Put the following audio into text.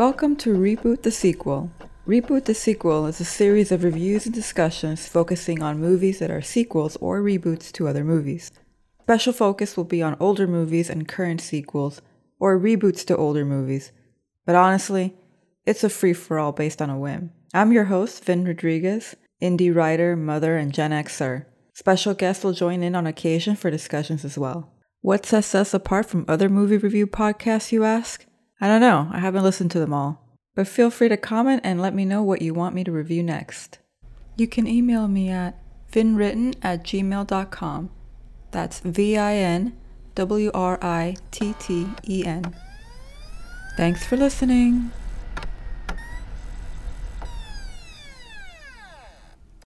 Welcome to Reboot the Sequel. Reboot the Sequel is a series of reviews and discussions focusing on movies that are sequels or reboots to other movies. Special focus will be on older movies and current sequels, or reboots to older movies. But honestly, it's a free for all based on a whim. I'm your host, Vin Rodriguez, indie writer, mother, and Gen Xer. Special guests will join in on occasion for discussions as well. What sets us apart from other movie review podcasts, you ask? I don't know, I haven't listened to them all. But feel free to comment and let me know what you want me to review next. You can email me at vinwritten at gmail.com. That's V I N W R I T T E N. Thanks for listening.